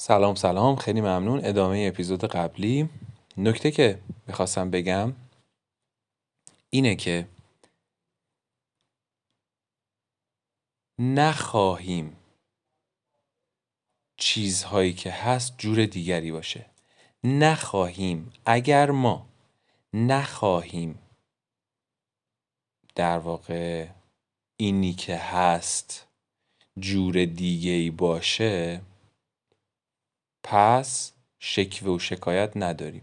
سلام سلام. خیلی ممنون. ادامه اپیزود قبلی. نکته که می‌خواستم بگم اینه که نخواهیم چیزهایی که هست جور دیگری باشه. نخواهیم. اگر ما نخواهیم در واقع اینی که هست جور دیگه ای باشه پس شکوه و شکایت نداریم.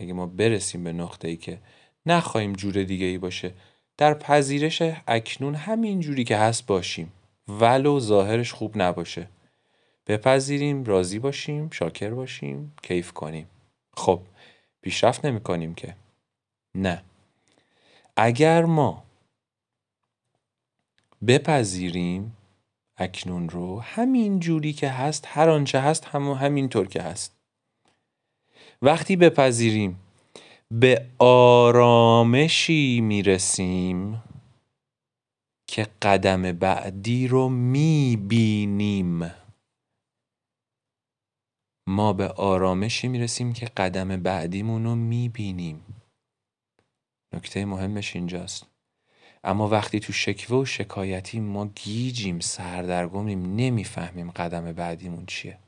اگه ما برسیم به نقطه ای که نخواهیم جور دیگه ای باشه در پذیرش اکنون همین جوری که هست باشیم ولو ظاهرش خوب نباشه. بپذیریم راضی باشیم شاکر باشیم کیف کنیم. خب پیشرفت نمی کنیم که. نه. اگر ما بپذیریم اکنون رو همین جوری که هست هر آنچه هست همون همینطور که هست. وقتی بپذیریم به آرامشی می‌رسیم که قدم بعدی رو می‌بینیم. ما به آرامشی می‌رسیم که قدم بعدیمون رو می‌بینیم. نکته مهمش اینجاست. اما وقتی تو شکوه و شکایتی ما گیجیم سردرگمیم نمی‌فهمیم قدم بعدیمون چیه.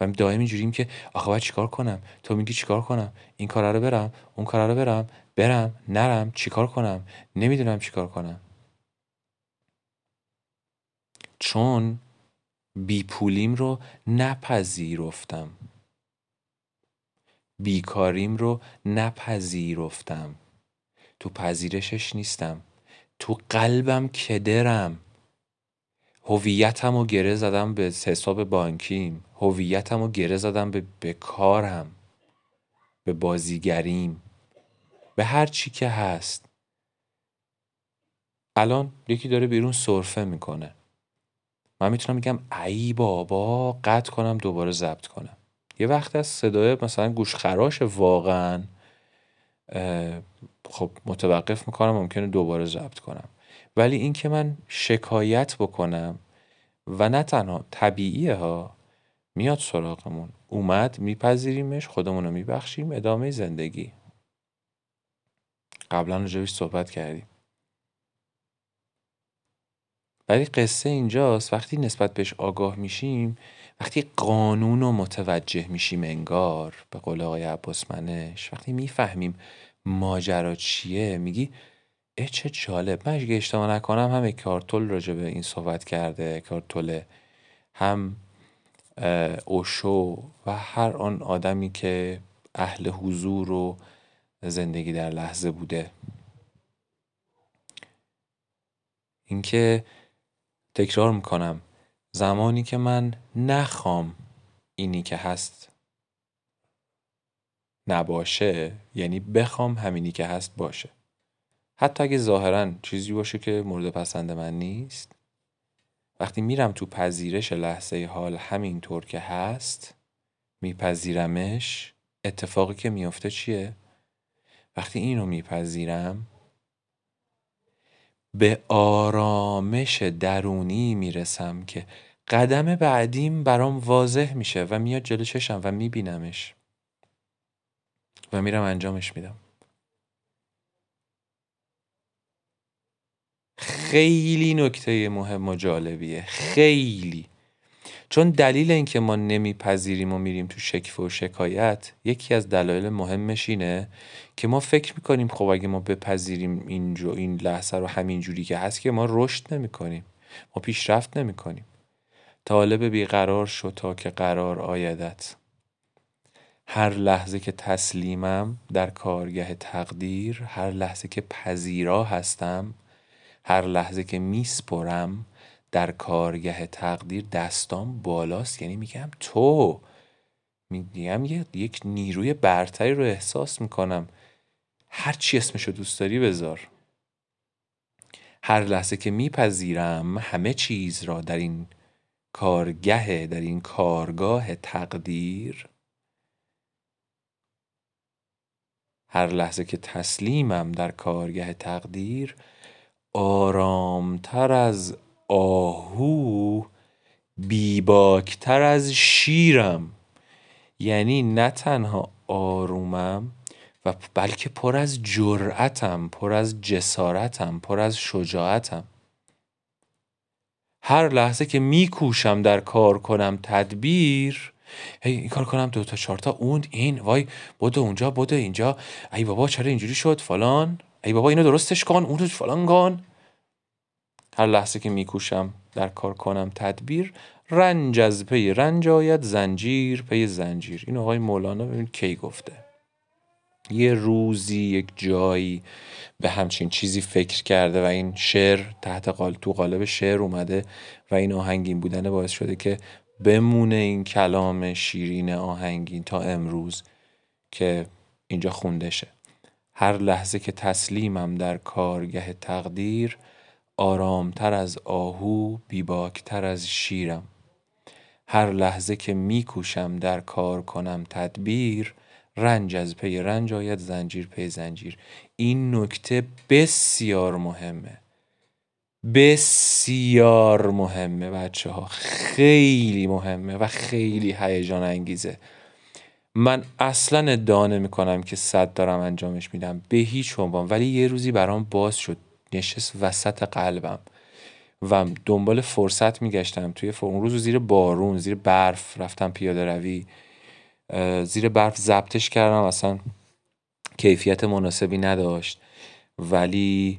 و دائم اینجوریم که آخه باید چیکار کنم؟ تو میگی چیکار کنم؟ این کار رو برم اون کار رو برم برم نرم چیکار کنم؟ نمی‌دونم چیکار کنم. چون بی پولیم رو نپذیرفتم. بیکاریم رو نپذیرفتم. تو پذیرشش نیستم. تو قلبم کدرم. هویتم رو گره زدم به حساب بانکیم. هویتم رو گره زدم به, به کارم به بازیگریم. به هر چی که هست. الان یکی داره بیرون سرفه می‌کنه. من می‌تونم میگم ای بابا قطع کنم دوباره ضبط کنم. یه وقت از صدای مثلا گوش خراش واقعا خب متوقف می‌کنم ممکنه دوباره ضبط کنم. ولی اینکه من شکایت بکنم و نه تنها طبیعیه ها میاد سراغمون. اومد میپذیریمش خودمون رو میبخشیم ادامه زندگی. قبلا راجبش صحبت کردیم. ولی قصه اینجاست وقتی نسبت بهش آگاه میشیم وقتی قانون رو متوجه میشیم انگار به قول آقای عباس منش وقتی می‌فهمیم ماجرا چیه؟ میگی اه چه جالب. من اگه اشتباه نکنم هم کارتول راجع به این صحبت کرده. کارتول هم اوشو و هر آن آدمی که اهل حضور و زندگی در لحظه بوده. اینکه تکرار می‌کنم. زمانی که من نخوام اینی که هست نباشه یعنی بخوام همینی که هست باشه. حتی اگه ظاهرا چیزی باشه که مورد پسند من نیست. وقتی میرم تو پذیرش لحظه حال همینطور که هست میپذیرمش اتفاقی که میفته چیه؟ وقتی اینو میپذیرم به آرامش درونی می‌رسم که قدم بعدیم برام واضح میشه و میاد جلو چشم و میبینمش. و میرم انجامش میدم. خیلی نکته مهم و جالبیه. خیلی. چون دلیل اینکه ما نمیپذیریم و میریم تو شکف و شکایت یکی از دلایل مهمش اینه که ما فکر می‌کنیم خب اگه ما بپذیریم اینجا این لحظه رو همین جوری که هست که ما رشد نمی‌کنیم. ما پیشرفت نمی‌کنیم. طالب بیقرار شو تا که قرار آیدت. هر لحظه که تسلیمم در کارگه تقدیر هر لحظه که پذیرا هستم هر لحظه که میسپرم در کارگه تقدیر دستام بالاست. یعنی میگم تو میگم یک نیروی برتری رو احساس می‌کنم. هر چی اسمشو دوست داری بذار. هر لحظه که میپذیرم همه چیز را در این کارگه در این کارگاه تقدیر هر لحظه که تسلیمم در کارگه تقدیر آرامتر از آهو بیباکتر از شیرم. یعنی نه تنها آرومم و بلکه پر از جرأتم پر از جسارتم پر از شجاعتم. هر لحظه که میکوشم در کار کنم تدبیر هی این کار کنم دو تا چهار تا اون این وای بوده اونجا بوده اینجا. ای بابا چرا اینجوری شد؟ فلان. ای بابا اینو درستش کن اون رو فلان کن. هر لحظه که میکوشم در کار کنم تدبیر. رنج از پی رنج آید زنجیر پی زنجیر. این آقای مولانا ببین کی گفته. یه روزی یک جایی به همچین چیزی فکر کرده و این شعر تحت قال تو قالب شعر اومده و این آهنگین بودن باعث شده که بمونه این کلام شیرین آهنگین تا امروز که اینجا خونده شه. هر لحظه که تسلیمم در کارگه تقدیر آرامتر از آهو بیباکتر از شیرم. هر لحظه که میکوشم در کار کنم تدبیر رنج از پی رنج آید زنجیر پی زنجیر. این نکته بسیار مهمه. بسیار مهمه بچه ها خیلی مهمه و خیلی هیجان انگیزه. من اصلا ادعا نمی کنم که صد دارم انجامش میدم. به هیچ عنوان. ولی یه روزی برام باز شد. نشست وسط قلبم. و دنبال فرصت میگشتم. توی اون روز زیر بارون زیر برف رفتم پیاده روی. زیر برف ضبطش کردم. اصلا کیفیت مناسبی نداشت. ولی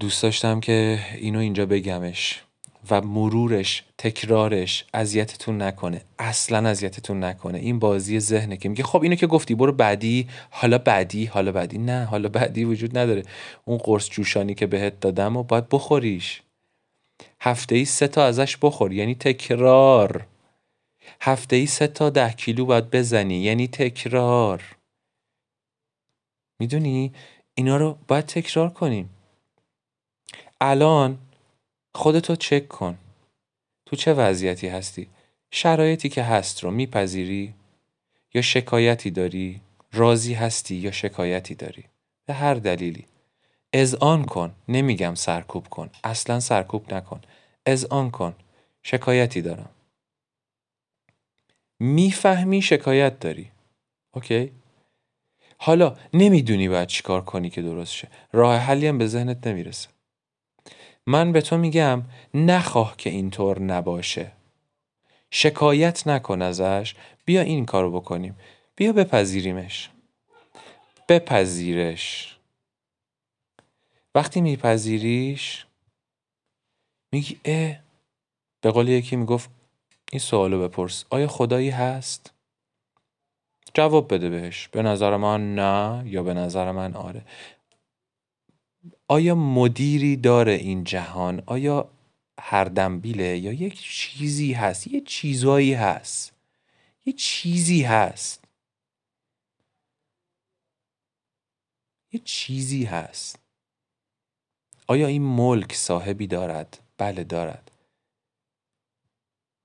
دوست داشتم که اینو اینجا بگمش و مرورش تکرارش اذیتتون نکنه. اصلا اذیتتون نکنه. این بازی ذهنه که میگه خب اینو که گفتی برو بعدی حالا بعدی حالا بعدی. نه حالا بعدی وجود نداره. اون قرص جوشانی که بهت دادم و باید بخوریش. هفته ای سه تا ازش بخور یعنی تکرار. هفته ای سه تا ده کیلو باید بزنی یعنی تکرار. می‌دونی؟ اینا رو باید تکرار کنیم. الان خودتو چک کن. تو چه وضعیتی هستی؟ شرایطی که هست رو میپذیری؟ یا شکایتی داری؟ راضی هستی یا شکایتی داری؟ به هر دلیلی. آن کن. نمیگم سرکوب کن. اصلا سرکوب نکن. آن کن. شکایتی دارم. می‌فهمی شکایت داری. اوکی؟ حالا نمی‌دونی باید چیکار کنی که درست شه. راه حلی هم به ذهنت نمی‌رسه. من به تو میگم نخواه که اینطور نباشه. شکایت نکن ازش بیا این کارو بکنیم. بیا بپذیریمش. بپذیرش. وقتی میپذیریش میگی اه به قول یکی می‌گفت این سوالو بپرس. آیا خدایی هست؟ جواب بده بهش. به نظر من نه یا به نظر من آره. آیا مدیری داره این جهان؟ آیا هر دنبیله؟ یا یک چیزی هست؟ یه چیزایی هست. یه چیزی هست. یه چیزی هست. آیا این ملک صاحبی دارد؟ بله دارد.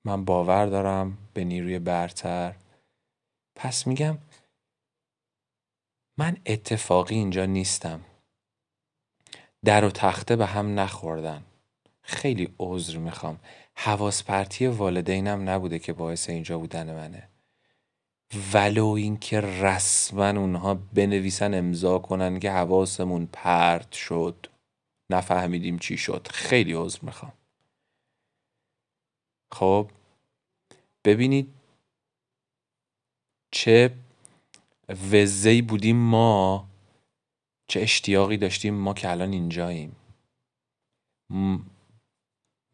من باور دارم به نیروی برتر. پس میگم من اتفاقی اینجا نیستم. در و تخته به هم نخوردن. خیلی عذر می‌خوام. حواس پرتی والدینم نبوده که باعث اینجا بودن منه. ولو اینکه رسما اونها بنویسن امضا کنن که حواسمون پرت شد. نفهمیدیم چی شد. خیلی عذر می‌خوام. خب ببینید چه وزهی بودیم ما چه اشتیاقی داشتیم ما که الان اینجاییم.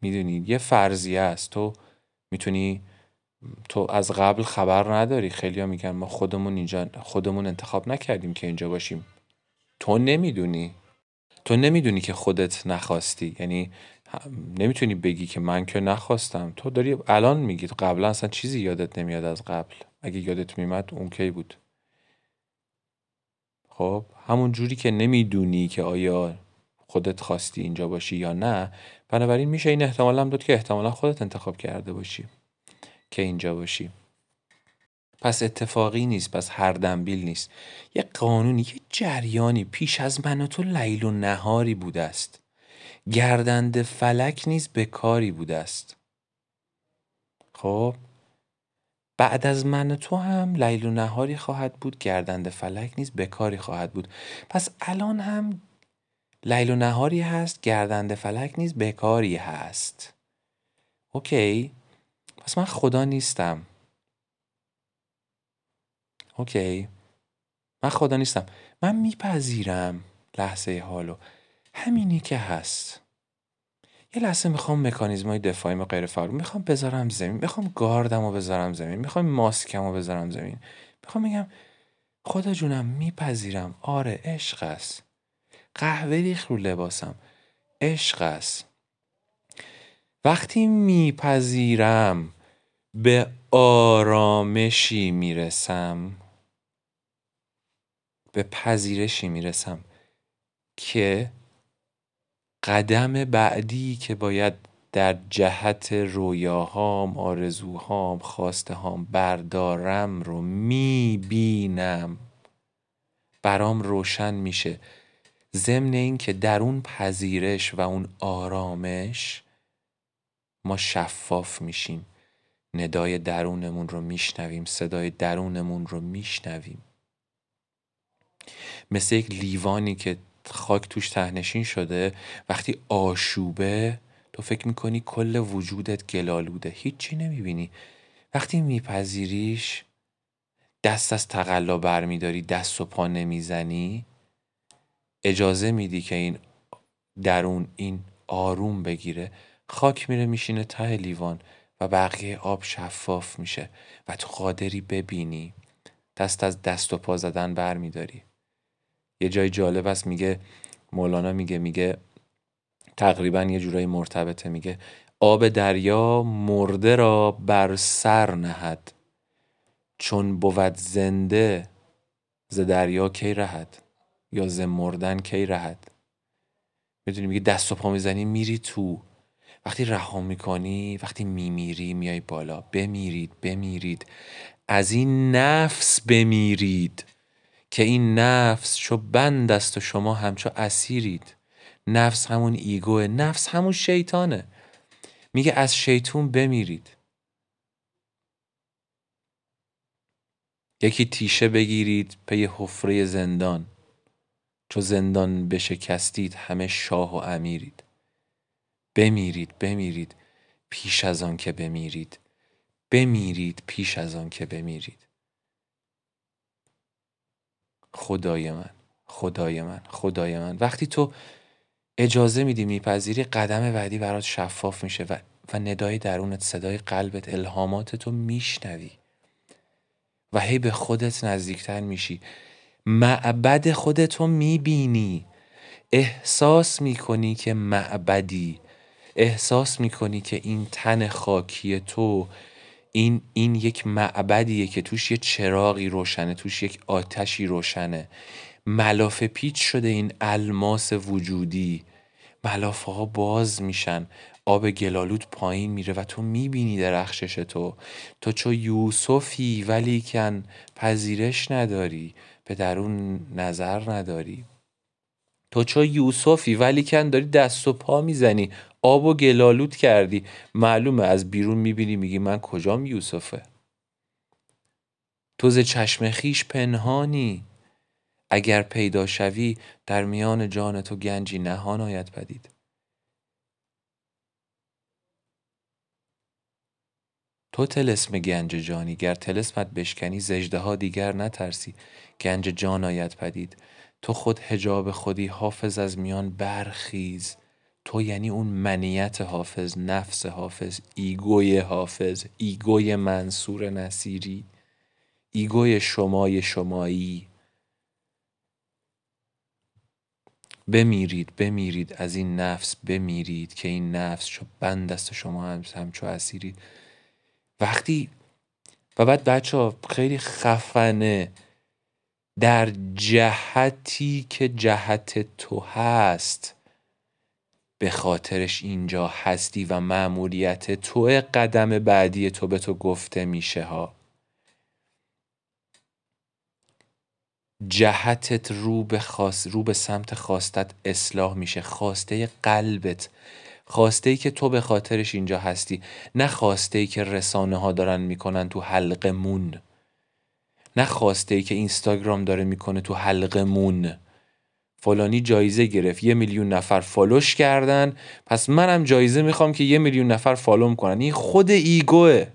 می‌دونی یه فرضیه است. تو می‌تونی تو از قبل خبر نداری. خیلی میگن ما خودمون اینجا خودمون انتخاب نکردیم که اینجا باشیم. تو نمی‌دونی. تو نمی‌دونی که خودت نخواستی. یعنی نمی‌تونی بگی که من که نخواستم. تو داری الان میگی. قبلا اصلا چیزی یادت نمیاد از قبل. اگه یادت میمد اون کی بود؟ خب؟ همون جوری که نمی‌دونی که آیا خودت خواستی اینجا باشی یا نه بنابراین میشه این احتمال هم داد که احتمالا خودت انتخاب کرده باشی که اینجا باشی. پس اتفاقی نیست پس هر دنبیل نیست. یه قانونی یه جریانی پیش از من و تو لیل و نهاری بوده است. گردنده فلک نیز به کاری بوده است. خب؟ بعد از من تو هم لیل و نهاری خواهد بود گردنده فلک نیز بکاری خواهد بود. پس الان هم لیل و نهاری هست گردنده فلک نیز بکاری هست. okay. پس من خدا نیستم. okay. من خدا نیستم. من میپذیرم لحظه حالو. همینی که هست. یه لحظه می‌خوام مکانیزم های ما غیر فعال می‌خوام بذارم زمین. می‌خوام گاردم رو بذارم زمین. می‌خوام ماسکم رو بذارم زمین. می‌خوام بگم خدا جونم میپذیرم. آره عشق است. قهوه ریخ رو لباسم. عشق است. وقتی میپذیرم به آرامشی می‌رسم. به پذیرشی می‌رسم که قدم بعدی که باید در جهت رویاهام آرزوهام خواسته هام بردارم رو می‌بینم. برام روشن میشه. ضمن اینکه در اون پذیرش و اون آرامش ما شفاف میشیم. ندای درونمون رو میشنویم صدای درونمون رو میشنویم. مثل یک لیوانی که خاک توش تهنشین شده وقتی آشوبه تو فکر می‌کنی کل وجودت گلالوده هیچی نمی‌بینی. وقتی میپذیریش دست از تقلا برمیداری دست و پا نمی‌زنی اجازه میدی که این درون این آروم بگیره. خاک میره میشینه ته لیوان و بقیه آب شفاف میشه و تو قادری ببینی. دست از دست و پا زدن برمیداری. یه جای جالب است میگه مولانا میگه میگه تقریبا یه جورایی مرتبطه میگه آب دریا مرده را بر سر نهد چون بود زنده ز دریا کی رهد یا ز مردن کی رهد. می‌دونی میگه دست و پا می‌زنی میری تو. وقتی رها می‌کنی وقتی میمیری میای بالا. بمیرید بمیرید. از این نفس بمیرید. که این نفس چو بند است و شما همچو اسیرید. نفس همون ایگوه نفس همون شیطانه. میگه از شیطون بمیرید. یکی تیشه بگیرید پی حفره زندان. چو زندان بشکستید همه شاه و امیرید. بمیرید بمیرید پیش از آن که بمیرید. بمیرید پیش از آن که بمیرید. خدای من خدای من خدای من. وقتی تو اجازه میدی میپذیری قدم بعدی برات شفاف میشه و, و ندای درونت صدای قلبت الهامات تو میشنوی و هی به خودت نزدیکتر میشی. معبد خودتو می‌بینی. احساس می‌کنی که معبدی. احساس می‌کنی که این تن خاکی تو این این یک معبدیه که توش یه چراغی روشنه توش یک آتشی روشنه. ملاف پیچ شده این الماس وجودی. ملافه ها باز میشن. آب گلالود پایین میره و تو می‌بینی درخشش تو. تو چو یوسفی ولی کن پذیرش نداری به درون نظر نداری. تو چو یوسفی ولی کن داری دست و پا می‌زنی. آب و گلالود کردی. معلومه از بیرون می‌بینی میگی من کجام یوسفه؟ تو ز چشم خیش پنهانی. اگر پیدا شوی در میان جان تو گنجی. نهان آید پدید. تو طلسم گنج جانی. گر طلسمت بشکنی ز اژدها دیگر نترسی. گنج جان آید پدید. تو خود حجاب خودی حافظ از میان برخیز. تو یعنی اون منیت حافظ نفس حافظ ego ی حافظ ego ی منصور نصیری ego ی شمای شمایی. بمیرید بمیرید از این نفس بمیرید که این نفس چو بند است شما هم همچو اسیرید وقتی و بعد بچه ها خیلی خفنه در جهتی که جهت تو هست به خاطرش اینجا هستی و مأموریت تو قدم بعدی تو به تو گفته میشه ها. جهتت رو به, خواست، رو به سمت خواستت اصلاح میشه. خواسته قلبت. خواسته ای که تو به خاطرش اینجا هستی. نه خواسته ای که رسانه ها دارن می‌کنن تو حلقمون. نه خواسته ای که اینستاگرام داره می‌کنه تو حلقمون. فلانی جایزه گرفت یه میلیون نفر follow ش کردن. پس منم جایزه می‌خوام که یه میلیون نفر follow م کنن این خود ego ه.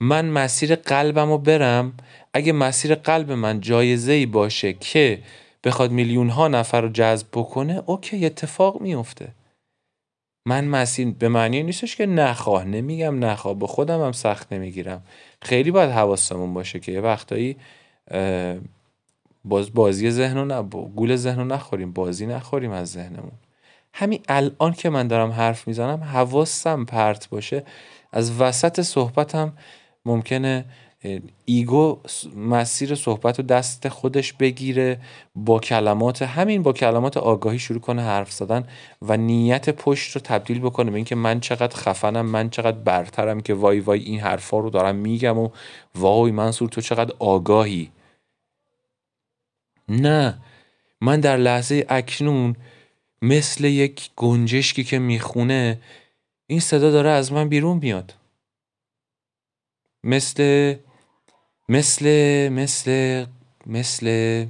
من مسیر قلبم رو برم. اگه مسیر قلب من جایزه ای باشه که بخواد میلیون ها نفر رو جذب بکنه اوکی اتفاق میفته من مسیر به معنی نیستش که نخواه. نمیگم نخواه. به خودم هم سخت نمی‌گیرم. خیلی باید حواسمون باشه که یه وقتایی باز بازی ذهن رو نه گول ذهن رو نخوریم بازی نخوریم از ذهنمون. همین الان که من دارم حرف می‌زنم حواسم پرت باشه. از وسط صحبتم ممکنه ایگو مسیر صحبت رو دست خودش بگیره با کلمات همین با کلمات آگاهی شروع کنه حرف زدن و نیت پشت رو تبدیل بکنه به اینکه من چقدر خفنم من چقدر برترم که وای وای این حرفا رو دارم میگم و وای منصور تو چقدر آگاهی. نه من در لحظه اکنون مثل یک گنجشکی که می‌خونه این صدا داره از من بیرون میاد. مثل مثل مثل مثل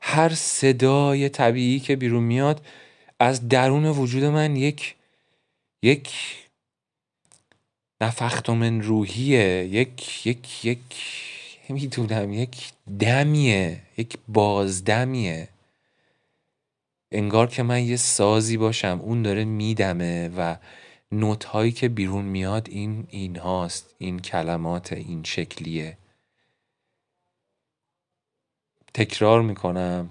هر صدای طبیعی که بیرون میاد از درون وجود من یک یک نفختمن روحیه یک یک یک می‌دونم یک دمیه یک بازدمیه. انگار که من یه سازی باشم اون داره میدمه و نوت هایی که بیرون میاد این این هاست این کلمات این شکلیه. تکرار می‌کنم.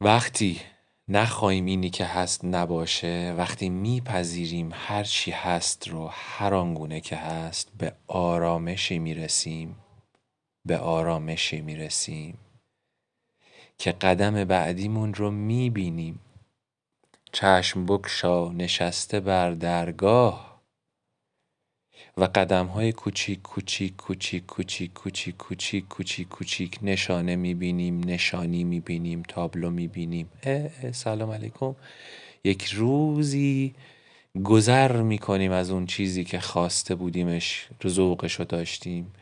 وقتی نخواهیم اینی که هست نباشه. وقتی میپذیریم هر چی هست رو هر آنگونه که هست به آرامشی می‌رسیم. به آرامشی می‌رسیم. که قدم بعدیمون رو می‌بینیم. چشم بکشا نشسته بر درگاه. و قدم های کوچیک کوچیک کوچیک کوچیک کوچیک کوچیک کوچیک کوچیک نشانه می‌بینیم نشانی می‌بینیم تابلو می‌بینیم. سلام علیکم. یک روزی گذر می‌کنیم از اون چیزی که خواسته بودیمش رزوقش رو داشتیم.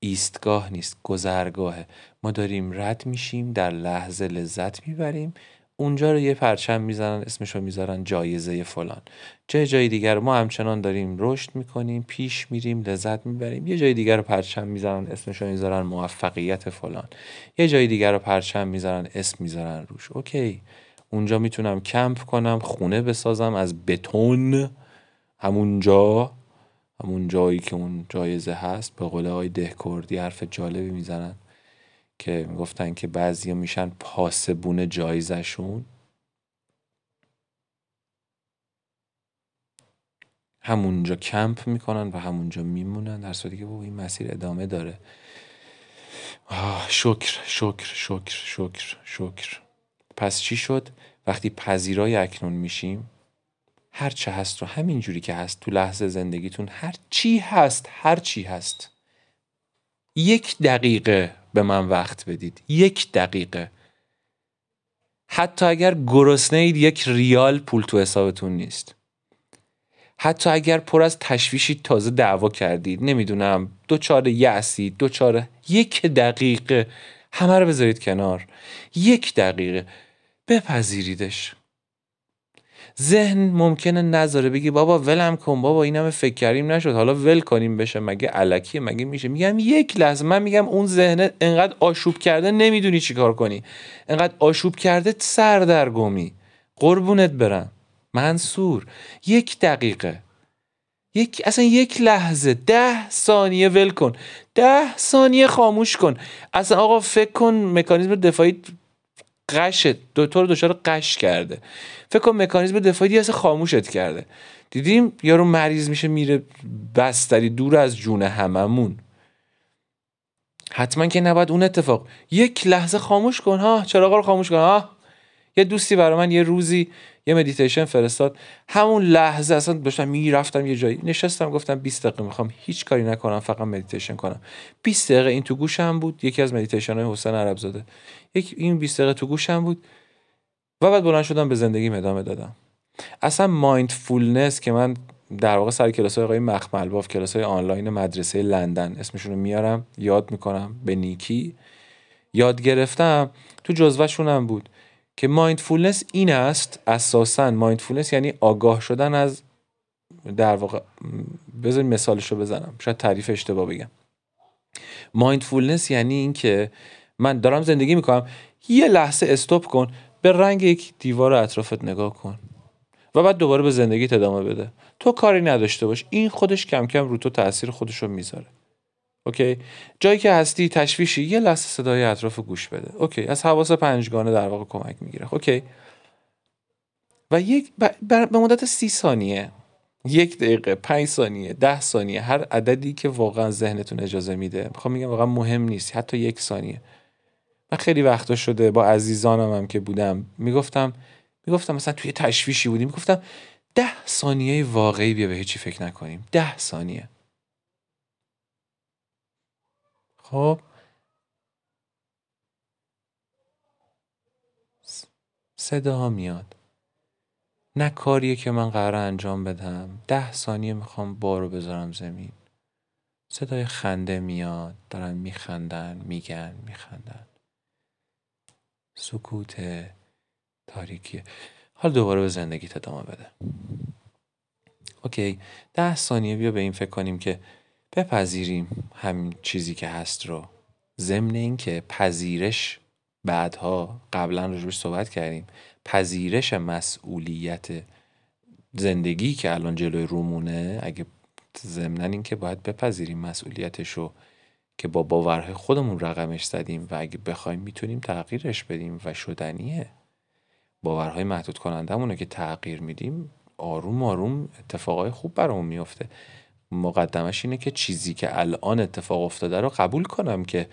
ایستگاه نیست گذرگاهه. ما داریم رد میشیم در لحظه لذت می‌بریم اونجا رو یه پرچم می‌زنن اسمش رو می‌ذارن جایزه فلان. جای جای دیگر ما همچنان داریم رشد می‌کنیم پیش میریم لذت می‌بریم. یه جای دیگر رو پرچم می‌زنن اسمش رو می‌ذارن موفقیت فلان. یه جای دیگر رو پرچم می‌ذارن اسم می‌ذارن روش. اوکی. اونجا می‌تونم کمپ کنم خونه بسازم از بتون. همونجا همون جایی که اون جایزه هست به قول آقای دهکردی حرف جالبی می‌زنن. که می‌گفتن که بعضی میشن پاسبون جایزشون. همونجا کمپ می‌کنن و همونجا میمونن در صورتی که این مسیر ادامه داره. آه شکر شکر شکر شکر شکر. پس چی شد؟ وقتی پذیرای اکنون میشیم هر چه هست رو همین جوری که هست تو لحظه زندگیتون هر چی هست هر چی هست. یک دقیقه به من وقت بدید. یک دقیقه. حتی اگر گرسنه اید یک ریال پول تو حسابتون نیست. حتی اگر پر از تشویشی تازه دعوا کردید نمی‌دونم دوچار یعصید دوچار یک دقیقه. همه رو بذارید کنار. یک دقیقه. بپذیریدش. ذهن ممکنه نذاره. بگی بابا ولم کن بابا این همه فکر کردیم نشد. حالا ول کنیم بشه. مگه علکیه مگه میشه؟ میگم یک لحظه. من میگم اون ذهن انقدر آشوب کرده نمی‌دونی چیکار کنی. انقدر آشوب کرده سردرگمی. قربونت برم. منصور یک دقیقه. یک اصلا یک لحظه. ده ثانیه ول کن. ده ثانیه خاموش کن. اصلا آقا فکر کن مکانیزم دفاعی غشت دکتر دچار غش کرده. فکر کن مکانیزم دفاعی اصلا خاموشت کرده. دیدیم یارو مریض میشه میره بستری دور از جون هممون. حتما که نباید اون اتفاق. یک لحظه خاموش کن ها. چراغ رو خاموش کن ها. یه دوستی برای من یه روزی یه مدیتیشن فرستاد. همون لحظه اصلا داشتم می‌رفتم یه جایی نشستم گفتم 20 دقیقه می‌خوام هیچ کاری نکنم فقط مدیتیشن کنم. 20 دقیقه این تو گوشم بود یکی از مدیتیشن های حسین عربزاده. یک این 20 دقیقه تو گوشم بود و بعد بلند شدم به زندگی ادامه دادم. اصلا mindfulness که من در واقع سر کلاس های آقای مخمل باف کلاس های آنلاین مدرسه لندن اسمشون رو میارم یاد می‌کنم به نیکی یاد گرفتم تو جزوهشون هم بود. که mindfulness این است اساسا. mindfulness یعنی آگاه شدن از در واقع بذار مثالش رو بزنم. شاید تعریف اشتباه بگم. mindfulness یعنی اینکه من دارم زندگی می‌کنم. یه لحظه stop کن به رنگ یک دیوار اطرافت نگاه کن و بعد دوباره به زندگی ادامه بده. تو کاری نداشته باش. این خودش کم کم رو تو تاثیر خودش رو می‌ذاره. okay. جایی که هستی تشویشی یه لحظه صدای اطراف گوش بده. okay. از حواس پنجگانه در واقع کمک می‌گیره. okay. و یک به مدت سی ثانیه یک دقیقه پنج ثانیه ده ثانیه هر عددی که واقعا ذهنتون اجازه میده. می‌خوام میگم واقعا مهم نیست حتی یک ثانیه. من خیلی وقتا شده با عزیزانم هم که بودم می‌گفتم می‌گفتم مثلا توی تشویشی بودیم می‌گفتم ده ثانیه واقعی بیا به هیچی فکر نکنیم. ده ثانیه. خب. صدا میاد. نه کاریه که من قرار انجام بدم. ده ثانیه می‌خوام بارو بذارم زمین. صدای خنده میاد. دارن میخندن میگن میخندن. سکوت تاریکیه حال دوباره به زندگی ادامه بده. اوکی. ده ثانیه بیا به این فکر کنیم که بپذیریم همین چیزی که هست رو. ضمن اینکه پذیرش بعدها قبلا روش صحبت کردیم پذیرش مسئولیت زندگی که الان جلوی رومونه اگه ضمن اینکه باید بپذیریم مسئولیتش رو که با باورهای خودمون رقمش زدیم و اگه بخوایم می‌تونیم تغییرش بدیم و شدنیه. باورهای محدود کنندمونه که تغییر میدیم آروم آروم اتفاقای خوب برامون میفته مقدمش اینه که چیزی که الان اتفاق افتاده رو قبول کنم که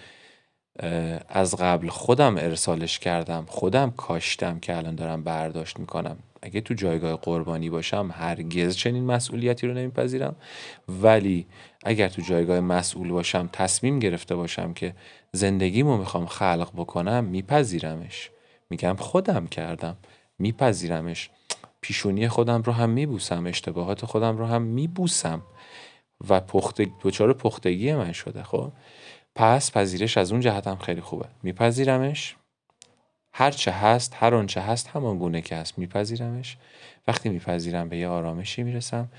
از قبل خودم ارسالش کردم خودم کاشتم که الان دارم برداشت می‌کنم. اگه تو جایگاه قربانی باشم هرگز چنین مسئولیتی رو نمیپذیرم. ولی اگر تو جایگاه مسئول باشم تصمیم گرفته باشم که زندگیمو می‌خوام خلق بکنم میپذیرمش. میگم خودم کردم میپذیرمش. پیشونی خودم رو هم میبوسم اشتباهات خودم رو هم میبوسم. و پخت دچار پختگی من شده خب؟ پس پذیرش از اون جهت هم خیلی خوبه. میپذیرمش. هر چه هست هر آنچه هست همان گونه که هست میپذیرمش. وقتی میپذیرم به یه آرامشی می‌رسم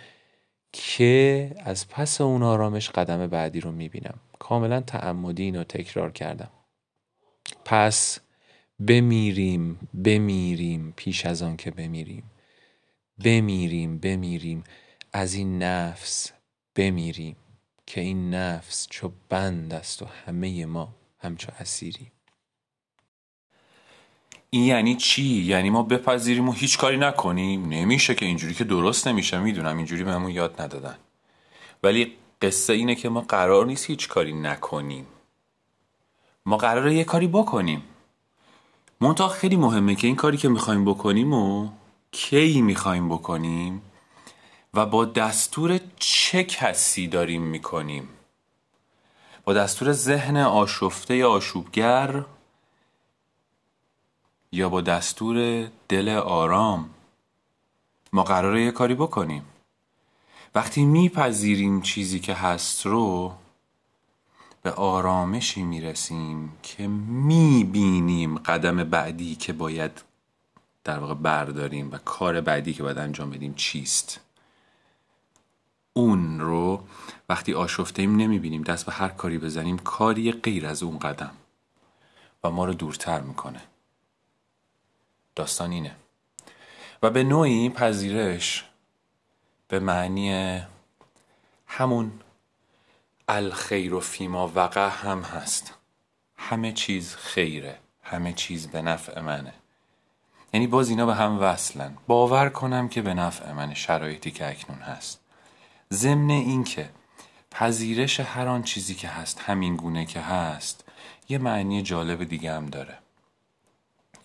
که از پس اون آرامش قدم بعدی رو می‌بینم. کاملا تعمدی اینو تکرار کردم. پس بمیریم بمیریم پیش از آن که بمیریم. بمیریم بمیریم. از این نفس بمیریم که این نفس چو بند است و همه ما همچو اسیری این یعنی چی؟ یعنی ما بپذیریم و هیچ کاری نکنیم؟ نمیشه که اینجوری که درست نمیشه می‌دونم اینجوری بهمون یاد ندادن ولی قصه اینه که ما قرار نیست هیچ کاری نکنیم ما قراره یه کاری بکنیم منتها خیلی مهمه که این کاری که می‌خوایم بکنیم و کی می‌خوایم بکنیم و با دستور چه کسی داریم می‌کنیم؟ با دستور ذهن آشفته آشوبگر یا با دستور دل آرام؟ ما قراره یه کاری بکنیم. وقتی میپذیریم چیزی که هست رو به آرامشی می‌رسیم که می‌بینیم قدم بعدی که باید در واقع برداریم و کار بعدی که باید انجام بدیم چیست. اون رو وقتی آشفته ایم نمی‌بینیم. دست به هر کاری بزنیم کاری غیر از اون قدم. و ما رو دورتر می‌کنه. داستان اینه. و به نوعی پذیرش به معنی همون الخیر و فیما وقع هم هست. همه چیز خیره. همه چیز به نفع منه. یعنی باز اینا به هم وصلن. باور کنم که به نفع من شرایطی که اکنون هست. ضمن اینکه پذیرش هر آن چیزی که هست همین گونه که هست یه معنی جالب دیگه هم داره.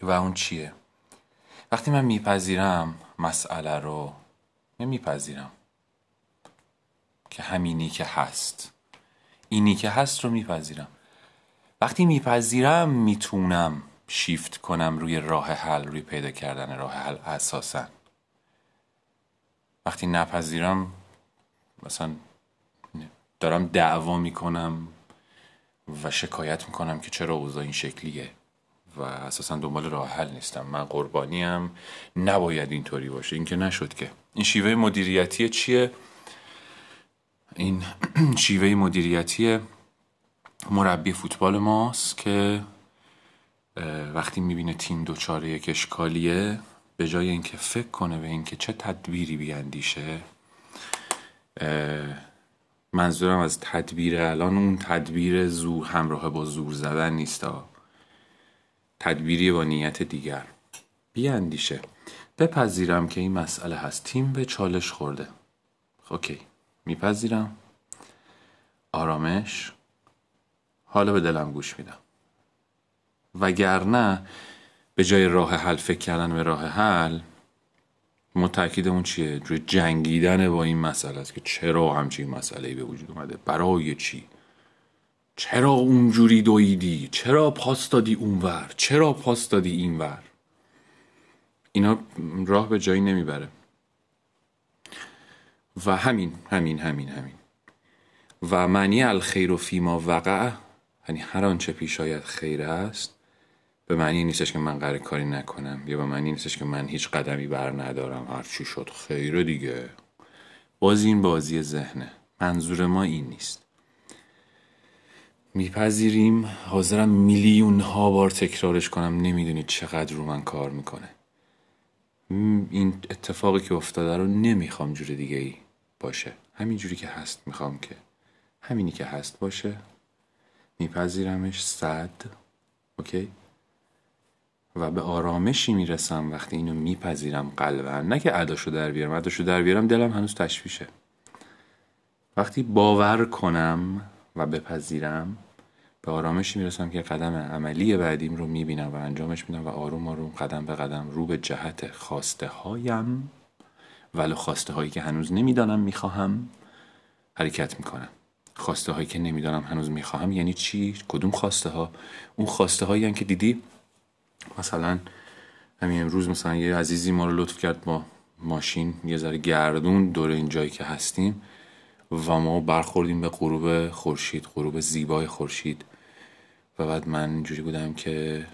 و اون چیه؟ وقتی من میپذیرم مسئله رو نمیپذیرم که همینی که هست. اینی که هست رو میپذیرم. وقتی میپذیرم می‌تونم شیفت کنم روی راه حل روی پیدا کردن راه حل اساسا. وقتی نپذیرم مثلا دارم دعوا می‌کنم و شکایت می‌کنم که چرا اوضاع این شکلیه و اساسا دنبال راه حل نیستم. من قربانیم. نباید اینطوری باشه. این که نشد که. این شیوه مدیریتی چیه؟ این شیوه مدیریتی مربی فوتبال ماست که وقتی می‌بینه تیم دوچاره یک اشکالیه به جای اینکه فکر کنه به اینکه چه تدبیری بیاندیشه منظورم از تدبیر الان اون تدبیر زور همراه با زور زدن نیستا تدبیری با نیت دیگر. بیاندیشه. بپذیرم که این مسئله هست. تیم به چالش خورده. اوکی. میپذیرم. آرامش. حالا به دلم گوش میدم. وگرنه به جای راه حل فکر کردن به راه حل متأکید اون چیه؟ روی جنگیدن با این مسئله است که چرا همچین مسئله به وجود اومده؟ برای چی؟ چرا اونجوری دویدی؟ چرا پاس دادی اونور؟ چرا پاس دادی اینور؟ اینا راه به جایی نمی‌بره. و همین همین همین همین. و معنی الخیر و فیما وقع یعنی هر آنچه پیش آید خیر است به معنی نیستش که من قرار کاری نکنم یا به معنی نیستش که من هیچ قدمی بر ندارم هر چی شد خیره دیگه. باز این بازی ذهنه. منظور ما این نیست. میپذیریم. حاضرم میلیون ها بار تکرارش کنم. نمی‌دونید چقدر رو من کار می‌کنه. این اتفاقی که افتاده رو نمی‌خوام جور دیگه ای باشه. همین جوری که هست می‌خوام که. همینی که هست باشه. میپذیرمش. صد. اوکی؟ و به آرامشی می‌رسم وقتی اینو میپذیرم قلبا. نه که اداشو در بیارم اداشو در بیارم دلم هنوز تشویشه. وقتی باور کنم و بپذیرم به آرامشی می‌رسم که قدم عملی بعدیم رو می‌بینم و انجامش میدم و آروم آروم قدم به قدم رو به جهت خواسته هایم ولو خواسته هایی که هنوز نمی‌دانم می‌خواهم حرکت می‌کنم. خواسته هایی که نمی‌دانم هنوز می‌خواهم یعنی چی؟ کدوم خواسته ها اون خواسته هایی که دیدی مثلا همین امروز مثلا یه عزیزی ما رو لطف کرد با ماشین یه ذره گردون دور این جایی که هستیم و ما برخوردیم به غروب خورشید غروب زیبای خورشید. و بعد من اینجوری بودم که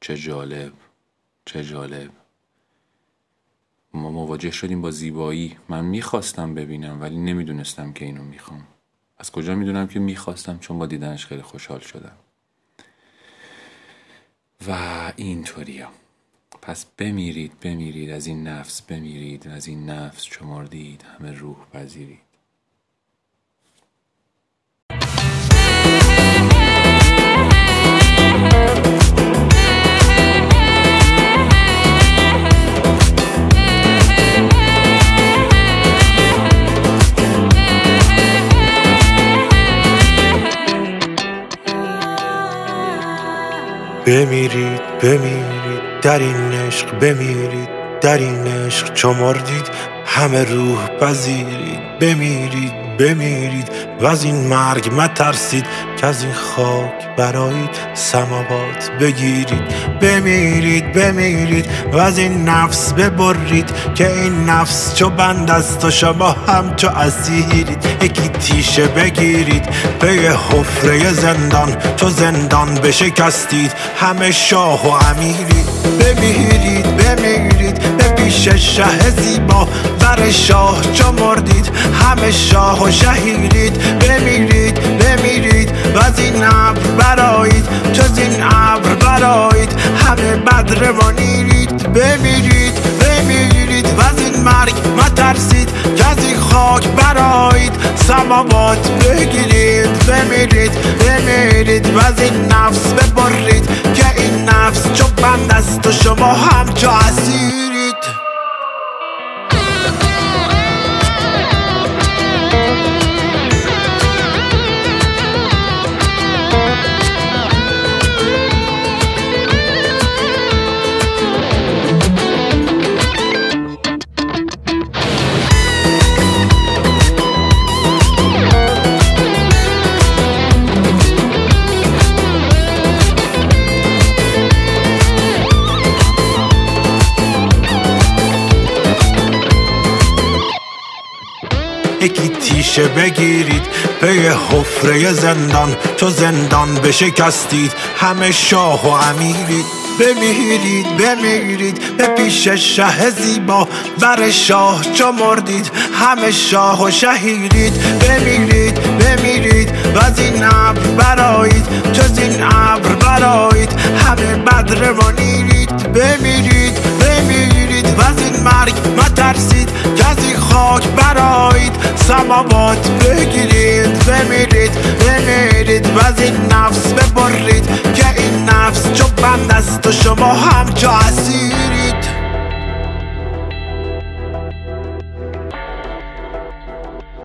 چه جالب چه جالب. ما مواجه شدیم با زیبایی. من می‌خواستم ببینم ولی نمی‌دونستم که اینو می‌خوام. از کجا می‌دونم که می‌خواستم؟ چون با دیدنش خیلی خوشحال شدم. و اینطوری پس بمیرید بمیرید از این نفس بمیرید از این نفس چمردید همه روح پذیرید. در این عشق بمیرید در این عشق چمردید همه روح پذیرید بمیرید بمیرید و از این مرگ مترسید که از این خاک برایید سماوات بگیرید. بمیرید بمیرید و از این نفس ببرید که این نفس چو بند است و شما هم چو اسیرید. یکی تیشه بگیرید به حفره زندان چو زندان بشکستید. همه شاه و امیرید. بمیرید پیش شه زیبا بر شاه چو مردید. همه شاه و شهیرید بمیرید بمیرید و از این ابر برایید چو این ابر برایید همه بدر نیرید بمیرید بمیرید و از این مرگ مترسید. که از این خاک برایید سماوات بگیرید. بمیرید بمیرید و از این نفس ببرید. که این نفس چو بند است و شما هم چو اسیرید. تیشه بگیرید پی حفره زندان چو زندان بشکستید همه شاه و امیرید بمیرید بمیرید. به پیش شه زیبا بر شاه چو مردید. همه شاه و شهیرید بمیرید بمیرید و از این ابر برایید جز این ابر برایید همه بدر منیرید بمیرید بمیرید. و این مرگ از این خاک برایید سماوات بگیرید بمیرید بمیرید. و این نفس ببرید که این نفس چو بند است و شما همچو اسیر